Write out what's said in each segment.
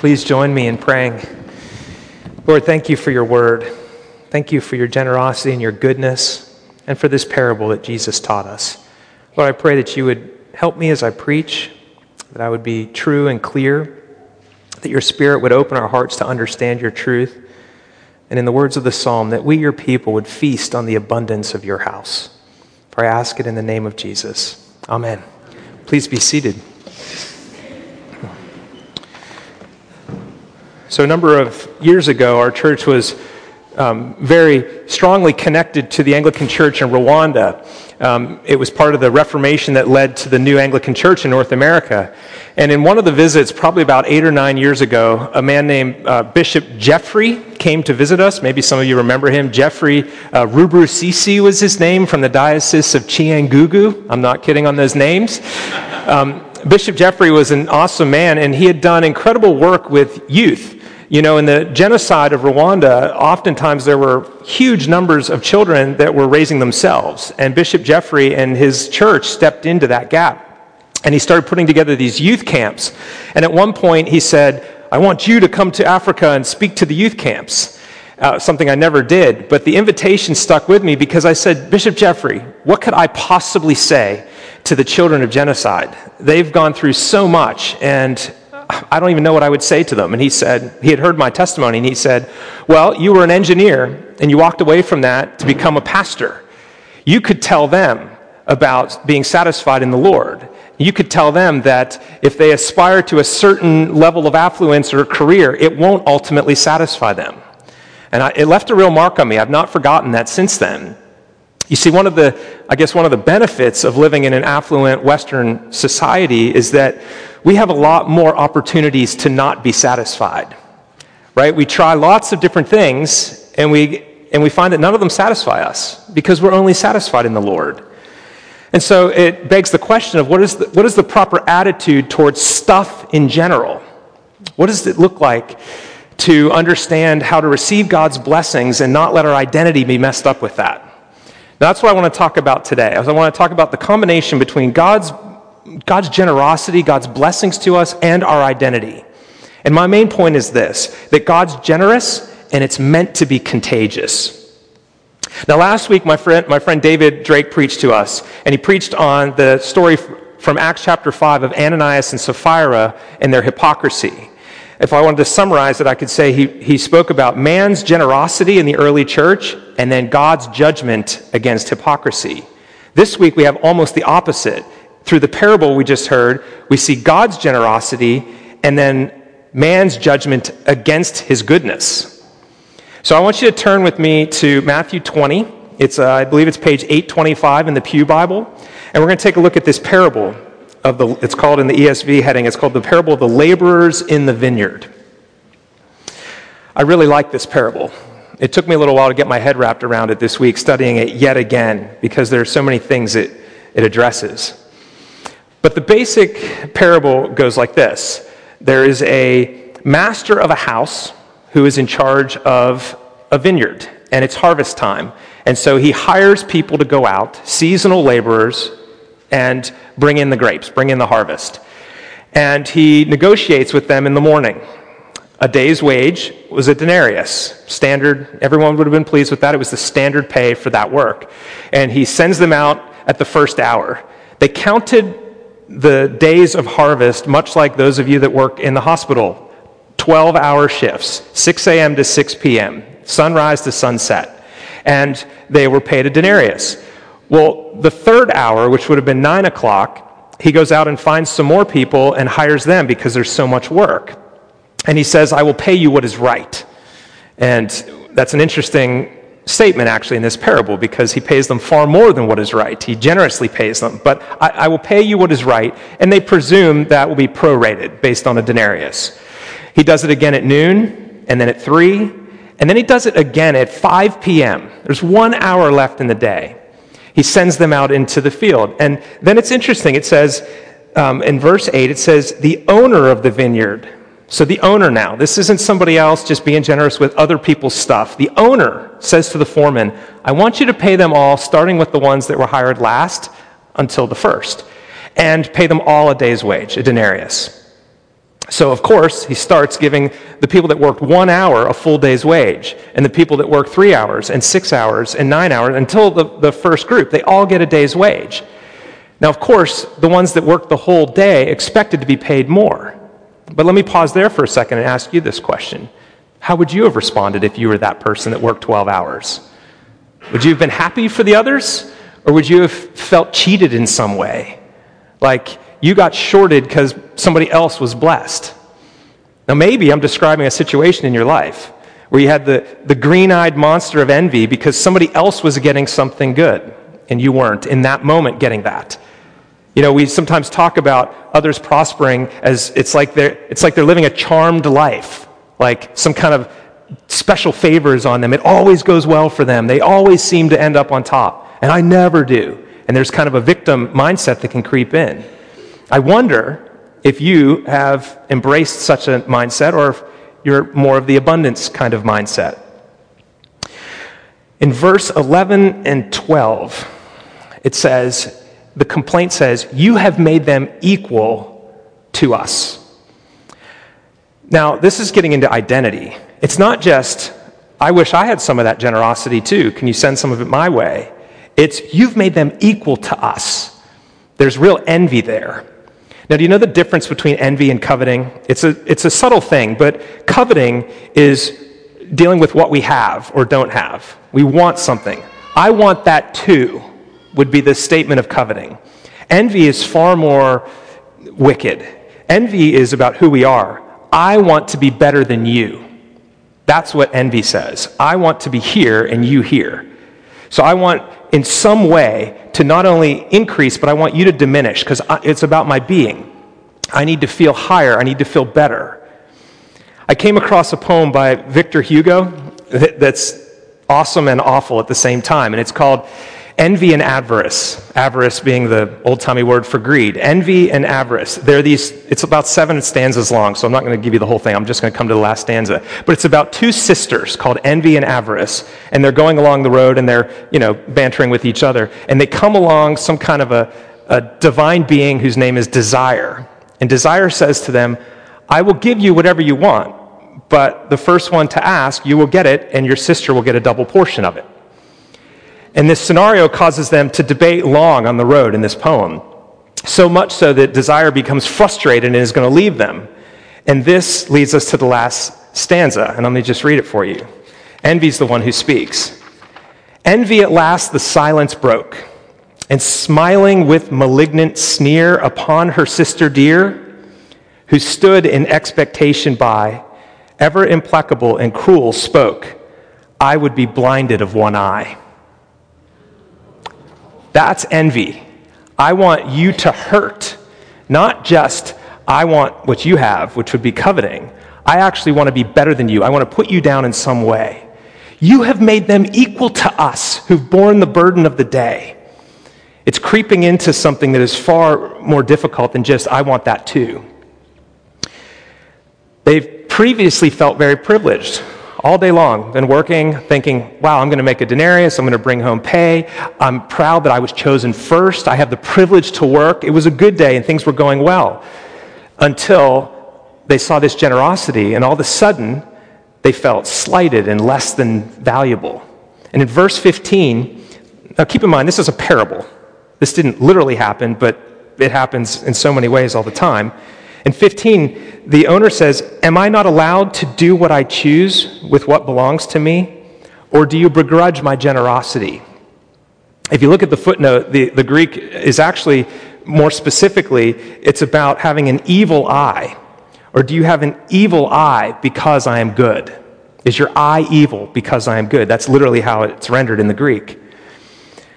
Please join me in praying. Lord, thank you for your word. Thank you for your generosity and your goodness, and for this parable that Jesus taught us. Lord, I pray that you would help me as I preach, that I would be true and clear, that your spirit would open our hearts to understand your truth, and in the words of the psalm, that we, your people, would feast on the abundance of your house. For I ask it in the name of Jesus. Amen. Please be seated. So, a number of years ago, our church was um, very strongly connected to the Anglican Church in Rwanda. Um, it was part of the Reformation that led to the new Anglican Church in North America. And in one of the visits, probably about eight or nine years ago, a man named uh, Bishop Jeffrey came to visit us. Maybe some of you remember him. Jeffrey uh, Rwubusisi was his name from the Diocese of Cyangugu. I'm not kidding on those names. Um, Bishop Jeffrey was an awesome man, and he had done incredible work with youth. You know, in the genocide of Rwanda, oftentimes there were huge numbers of children that were raising themselves. And Bishop Jeffrey and his church stepped into that gap. And he started putting together these youth camps. And at one point, he said, I want you to come to Africa and speak to the youth camps. Uh, something I never did. But the invitation stuck with me because I said, Bishop Jeffrey, what could I possibly say to the children of genocide? They've gone through so much, and I don't even know what I would say to them. And he said, he had heard my testimony, and he said, Well, you were an engineer, and you walked away from that to become a pastor. You could tell them about being satisfied in the Lord. You could tell them that if they aspire to a certain level of affluence or career, it won't ultimately satisfy them. And I, it left a real mark on me. I've not forgotten that since then. You see, one of the, I guess, one of the benefits of living in an affluent Western society is that we have a lot more opportunities to not be satisfied, right? We try lots of different things and we, and we find that none of them satisfy us because we're only satisfied in the Lord. And so it begs the question of what is the, what is the proper attitude towards stuff in general? What does it look like to understand how to receive God's blessings and not let our identity be messed up with that? That's what I want to talk about today. I want to talk about the combination between God's God's generosity, God's blessings to us, and our identity. And my main point is this that God's generous and it's meant to be contagious. Now, last week, my friend, my friend David Drake preached to us, and he preached on the story from Acts chapter 5 of Ananias and Sapphira and their hypocrisy. If I wanted to summarize it, I could say he, he spoke about man's generosity in the early church and then God's judgment against hypocrisy. This week, we have almost the opposite through the parable we just heard, we see God's generosity and then man's judgment against his goodness. So I want you to turn with me to Matthew 20. It's, uh, I believe it's page 825 in the Pew Bible. And we're going to take a look at this parable of the, it's called in the ESV heading, it's called the parable of the laborers in the vineyard. I really like this parable. It took me a little while to get my head wrapped around it this week, studying it yet again, because there are so many things it, it addresses. But the basic parable goes like this there is a master of a house who is in charge of a vineyard, and it's harvest time. And so he hires people to go out, seasonal laborers, and bring in the grapes, bring in the harvest. And he negotiates with them in the morning. A day's wage was a denarius. Standard, everyone would have been pleased with that. It was the standard pay for that work. And he sends them out at the first hour. They counted the days of harvest, much like those of you that work in the hospital 12 hour shifts, 6 a.m. to 6 p.m., sunrise to sunset. And they were paid a denarius. Well, the third hour, which would have been 9 o'clock, he goes out and finds some more people and hires them because there's so much work. And he says, I will pay you what is right. And that's an interesting statement actually in this parable because he pays them far more than what is right. He generously pays them. But I, I will pay you what is right, and they presume that will be prorated based on a denarius. He does it again at noon, and then at 3, and then he does it again at 5 p.m. There's one hour left in the day. He sends them out into the field. And then it's interesting. It says um, in verse 8, it says, The owner of the vineyard so the owner now, this isn't somebody else just being generous with other people's stuff. The owner says to the foreman, I want you to pay them all, starting with the ones that were hired last until the first, and pay them all a day's wage, a denarius. So, of course, he starts giving the people that worked one hour a full day's wage, and the people that worked three hours, and six hours, and nine hours, until the, the first group, they all get a day's wage. Now, of course, the ones that worked the whole day expected to be paid more. But let me pause there for a second and ask you this question How would you have responded if you were that person that worked 12 hours? Would you have been happy for the others, or would you have felt cheated in some way? Like, you got shorted because somebody else was blessed. Now, maybe I'm describing a situation in your life where you had the, the green eyed monster of envy because somebody else was getting something good and you weren't in that moment getting that. You know, we sometimes talk about others prospering as it's like they're, it's like they're living a charmed life, like some kind of special favors on them. It always goes well for them. They always seem to end up on top, and I never do. And there's kind of a victim mindset that can creep in. I wonder if you have embraced such a mindset or if you're more of the abundance kind of mindset. In verse 11 and 12, it says, the complaint says, You have made them equal to us. Now, this is getting into identity. It's not just, I wish I had some of that generosity too. Can you send some of it my way? It's, you've made them equal to us. There's real envy there. Now, do you know the difference between envy and coveting? It's a, it's a subtle thing, but coveting is dealing with what we have or don't have. We want something. I want that too, would be the statement of coveting. Envy is far more wicked. Envy is about who we are. I want to be better than you. That's what envy says. I want to be here and you here. So I want, in some way, to not only increase, but I want you to diminish because it's about my being. I need to feel higher. I need to feel better. I came across a poem by Victor Hugo that's awesome and awful at the same time, and it's called Envy and Avarice. Avarice being the old timey word for greed. Envy and avarice. They're these, it's about seven stanzas long, so I'm not going to give you the whole thing. I'm just going to come to the last stanza. But it's about two sisters called Envy and Avarice, and they're going along the road and they're, you know, bantering with each other. And they come along some kind of a, a divine being whose name is Desire. And Desire says to them, I will give you whatever you want, but the first one to ask, you will get it, and your sister will get a double portion of it. And this scenario causes them to debate long on the road in this poem, so much so that Desire becomes frustrated and is going to leave them. And this leads us to the last stanza, and let me just read it for you. Envy's the one who speaks. Envy at last the silence broke and smiling with malignant sneer upon her sister dear, who stood in expectation by, ever implacable and cruel, spoke, I would be blinded of one eye. That's envy. I want you to hurt, not just I want what you have, which would be coveting. I actually want to be better than you. I want to put you down in some way. You have made them equal to us who've borne the burden of the day. It's creeping into something that is far more difficult than just, I want that too. They've previously felt very privileged all day long, been working, thinking, wow, I'm going to make a denarius, I'm going to bring home pay. I'm proud that I was chosen first. I have the privilege to work. It was a good day and things were going well until they saw this generosity, and all of a sudden, they felt slighted and less than valuable. And in verse 15, now keep in mind, this is a parable. This didn't literally happen, but it happens in so many ways all the time. In 15, the owner says, Am I not allowed to do what I choose with what belongs to me? Or do you begrudge my generosity? If you look at the footnote, the, the Greek is actually more specifically, it's about having an evil eye. Or do you have an evil eye because I am good? Is your eye evil because I am good? That's literally how it's rendered in the Greek.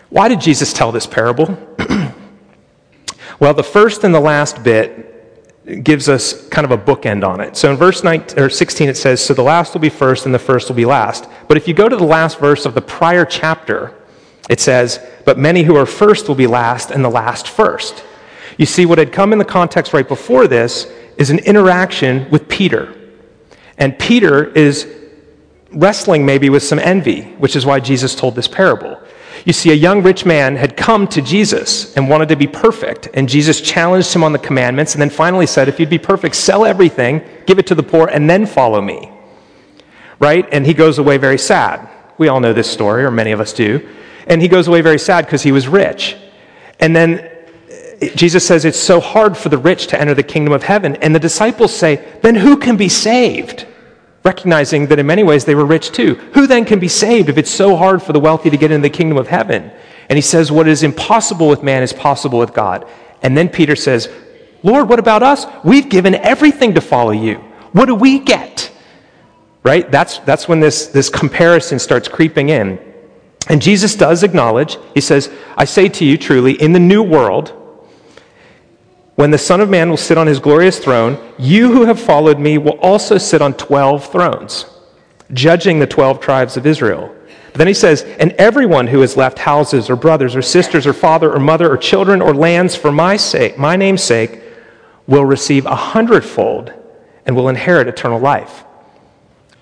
Why did Jesus tell this parable? well, the first and the last bit gives us kind of a bookend on it. So in verse 19, or 16, it says, So the last will be first and the first will be last. But if you go to the last verse of the prior chapter, it says, But many who are first will be last, and the last first. You see, what had come in the context right before this is an interaction with Peter. And Peter is wrestling maybe with some envy, which is why Jesus told this parable. You see, a young rich man had come to Jesus and wanted to be perfect, and Jesus challenged him on the commandments and then finally said, If you'd be perfect, sell everything, give it to the poor, and then follow me. Right? And he goes away very sad. We all know this story, or many of us do. And he goes away very sad because he was rich. And then eh, Jesus says it's so hard for the rich to enter the kingdom of heaven. And the disciples say, Then who can be saved? Recognizing that in many ways they were rich too. Who then can be saved if it's so hard for the wealthy to get into the kingdom of heaven? And he says, What is impossible with man is possible with God. And then Peter says, Lord, what about us? We've given everything to follow you. What do we get? Right? That's, that's when this, this comparison starts creeping in. And Jesus does acknowledge, he says, I say to you truly, in the new world, when the Son of Man will sit on his glorious throne, you who have followed me will also sit on 12 thrones, judging the 12 tribes of Israel. But then he says, And everyone who has left houses or brothers or sisters or father or mother or children or lands for my sake, my name's sake, will receive a hundredfold and will inherit eternal life.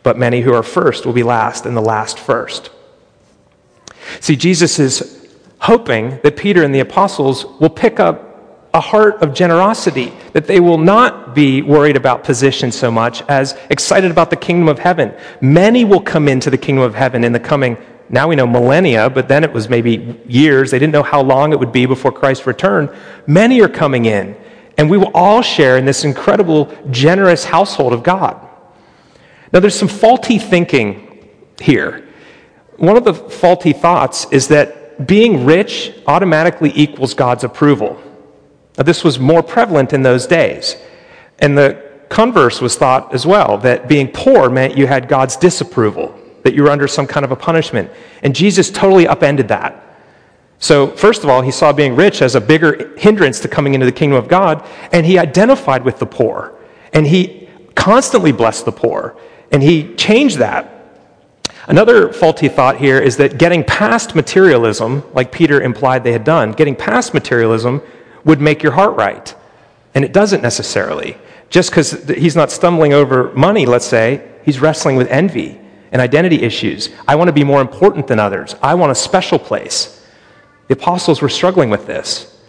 But many who are first will be last, and the last first. See, Jesus is hoping that Peter and the apostles will pick up a heart of generosity, that they will not be worried about position so much as excited about the kingdom of heaven. Many will come into the kingdom of heaven in the coming, now we know millennia, but then it was maybe years. They didn't know how long it would be before Christ returned. Many are coming in, and we will all share in this incredible, generous household of God. Now, there's some faulty thinking here. One of the faulty thoughts is that being rich automatically equals God's approval. This was more prevalent in those days. And the converse was thought as well that being poor meant you had God's disapproval, that you were under some kind of a punishment. And Jesus totally upended that. So, first of all, he saw being rich as a bigger hindrance to coming into the kingdom of God, and he identified with the poor. And he constantly blessed the poor, and he changed that. Another faulty thought here is that getting past materialism, like Peter implied they had done, getting past materialism would make your heart right. And it doesn't necessarily. Just because he's not stumbling over money, let's say, he's wrestling with envy and identity issues. I want to be more important than others. I want a special place. The apostles were struggling with this.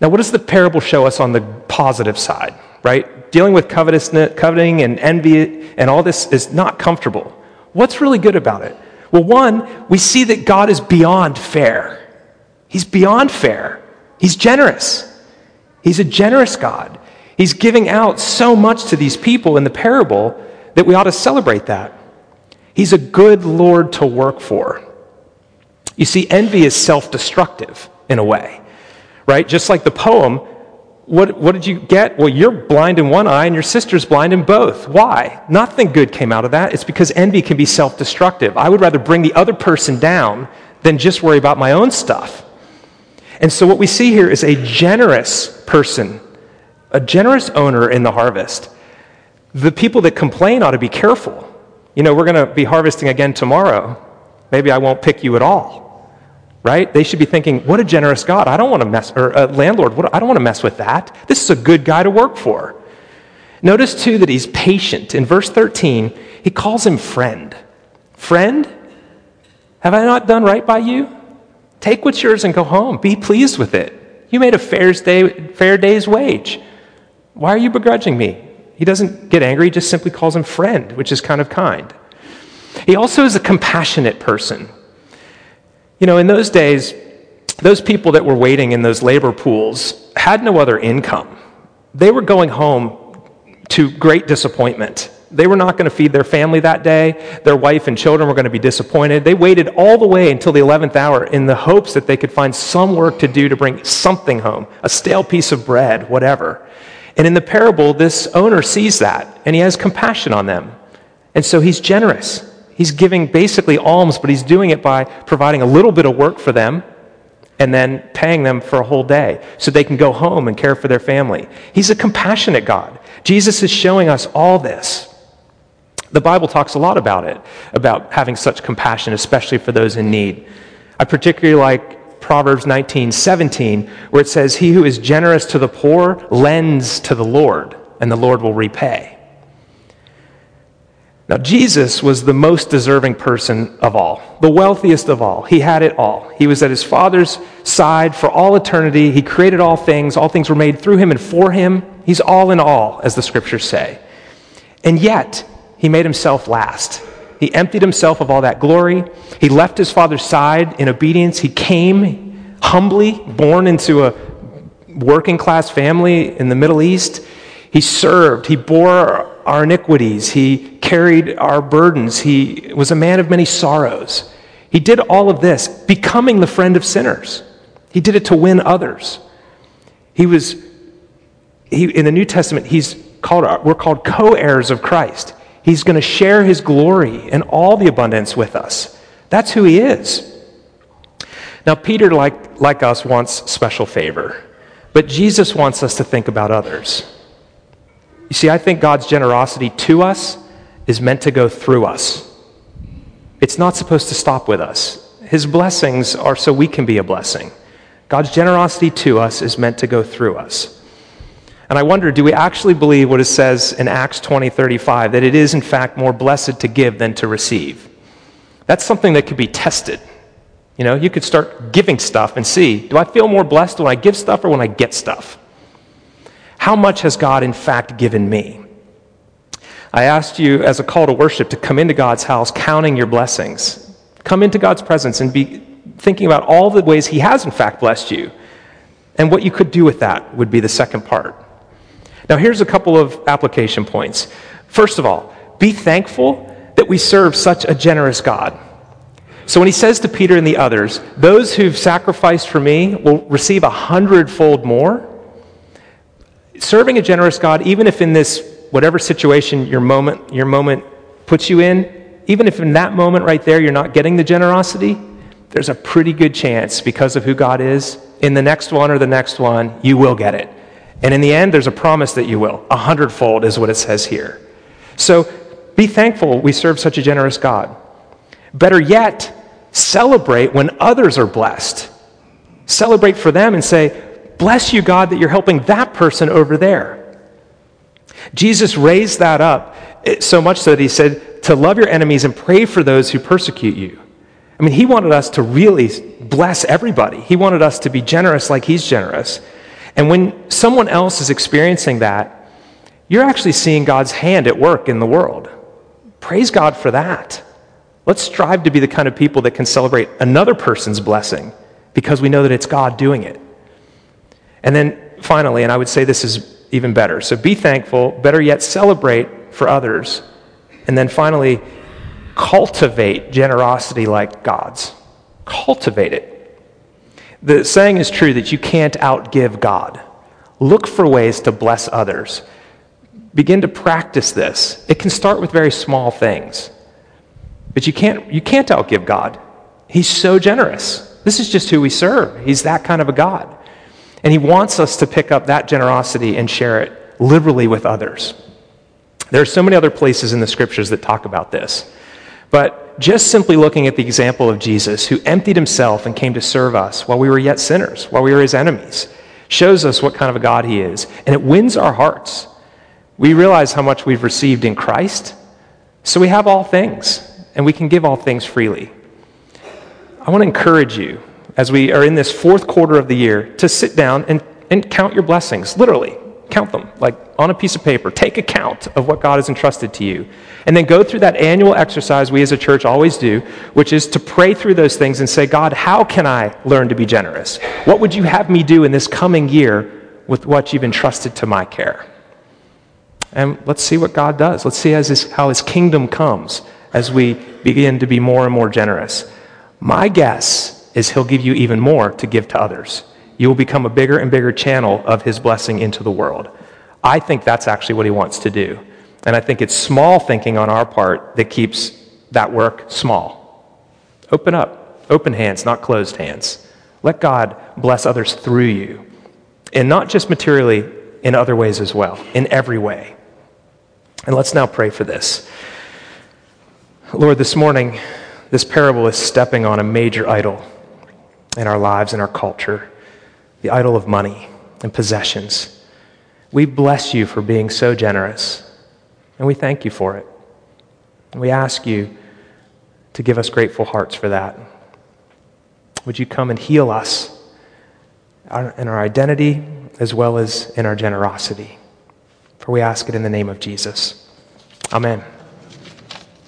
Now, what does the parable show us on the positive side, right? Dealing with covetousness, coveting and envy and all this is not comfortable. What's really good about it? Well, one, we see that God is beyond fair. He's beyond fair. He's generous. He's a generous God. He's giving out so much to these people in the parable that we ought to celebrate that. He's a good Lord to work for. You see, envy is self destructive in a way, right? Just like the poem, what, what did you get? Well, you're blind in one eye and your sister's blind in both. Why? Nothing good came out of that. It's because envy can be self destructive. I would rather bring the other person down than just worry about my own stuff. And so, what we see here is a generous person, a generous owner in the harvest. The people that complain ought to be careful. You know, we're going to be harvesting again tomorrow. Maybe I won't pick you at all. Right? They should be thinking, what a generous God. I don't want to mess, or a landlord, what, I don't want to mess with that. This is a good guy to work for. Notice, too, that he's patient. In verse 13, he calls him friend. Friend, have I not done right by you? Take what's yours and go home. Be pleased with it. You made a fair, day, fair day's wage. Why are you begrudging me? He doesn't get angry, he just simply calls him friend, which is kind of kind. He also is a compassionate person. You know, in those days, those people that were waiting in those labor pools had no other income. They were going home to great disappointment. They were not going to feed their family that day. Their wife and children were going to be disappointed. They waited all the way until the 11th hour in the hopes that they could find some work to do to bring something home a stale piece of bread, whatever. And in the parable, this owner sees that and he has compassion on them. And so he's generous. He's giving basically alms, but he's doing it by providing a little bit of work for them and then paying them for a whole day so they can go home and care for their family. He's a compassionate God. Jesus is showing us all this. The Bible talks a lot about it, about having such compassion, especially for those in need. I particularly like Proverbs 19, 17, where it says, He who is generous to the poor lends to the Lord, and the Lord will repay. Now, Jesus was the most deserving person of all, the wealthiest of all. He had it all. He was at his Father's side for all eternity. He created all things. All things were made through him and for him. He's all in all, as the scriptures say. And yet, he made himself last. He emptied himself of all that glory. He left his Father's side in obedience. He came humbly, born into a working class family in the Middle East. He served. He bore our iniquities. He carried our burdens. He was a man of many sorrows. He did all of this, becoming the friend of sinners. He did it to win others. He was, he, in the New Testament, he's called, we're called co heirs of Christ. He's going to share his glory and all the abundance with us. That's who he is. Now, Peter, like, like us, wants special favor, but Jesus wants us to think about others. You see, I think God's generosity to us is meant to go through us. It's not supposed to stop with us. His blessings are so we can be a blessing. God's generosity to us is meant to go through us. And I wonder, do we actually believe what it says in Acts 20 35, that it is in fact more blessed to give than to receive? That's something that could be tested. You know, you could start giving stuff and see, do I feel more blessed when I give stuff or when I get stuff? How much has God, in fact, given me? I asked you as a call to worship to come into God's house counting your blessings. Come into God's presence and be thinking about all the ways He has, in fact, blessed you. And what you could do with that would be the second part. Now, here's a couple of application points. First of all, be thankful that we serve such a generous God. So when he says to Peter and the others, those who've sacrificed for me will receive a hundredfold more, serving a generous God, even if in this whatever situation your moment, your moment puts you in, even if in that moment right there you're not getting the generosity, there's a pretty good chance because of who God is, in the next one or the next one, you will get it. And in the end, there's a promise that you will. A hundredfold is what it says here. So be thankful we serve such a generous God. Better yet, celebrate when others are blessed. Celebrate for them and say, Bless you, God, that you're helping that person over there. Jesus raised that up eh, so much so that he said to love your enemies and pray for those who persecute you. I mean, he wanted us to really bless everybody. He wanted us to be generous like he's generous. And when someone else is experiencing that, you're actually seeing God's hand at work in the world. Praise God for that. Let's strive to be the kind of people that can celebrate another person's blessing because we know that it's God doing it. And then finally, and I would say this is even better. So be thankful, better yet, celebrate for others. And then finally, cultivate generosity like God's. Cultivate it. The saying is true that you can't outgive God. Look for ways to bless others. Begin to practice this. It can start with very small things. But you can't, you can't outgive God. He's so generous. This is just who we serve. He's that kind of a God. And he wants us to pick up that generosity and share it liberally with others. There are so many other places in the scriptures that talk about this. But just simply looking at the example of Jesus, who emptied himself and came to serve us while we were yet sinners, while we were his enemies, shows us what kind of a God he is. And it wins our hearts. We realize how much we've received in Christ, so we have all things, and we can give all things freely. I want to encourage you as we are in this fourth quarter of the year to sit down and, and count your blessings, literally. Count them, like on a piece of paper. Take account of what God has entrusted to you. And then go through that annual exercise we as a church always do, which is to pray through those things and say, God, how can I learn to be generous? What would you have me do in this coming year with what you've entrusted to my care? And let's see what God does. Let's see how his kingdom comes as we begin to be more and more generous. My guess is he'll give you even more to give to others. You will become a bigger and bigger channel of his blessing into the world. I think that's actually what he wants to do. And I think it's small thinking on our part that keeps that work small. Open up, open hands, not closed hands. Let God bless others through you. And not just materially, in other ways as well, in every way. And let's now pray for this. Lord, this morning, this parable is stepping on a major idol in our lives and our culture the idol of money and possessions. We bless you for being so generous, and we thank you for it. And we ask you to give us grateful hearts for that. Would you come and heal us in our identity as well as in our generosity? For we ask it in the name of Jesus. Amen.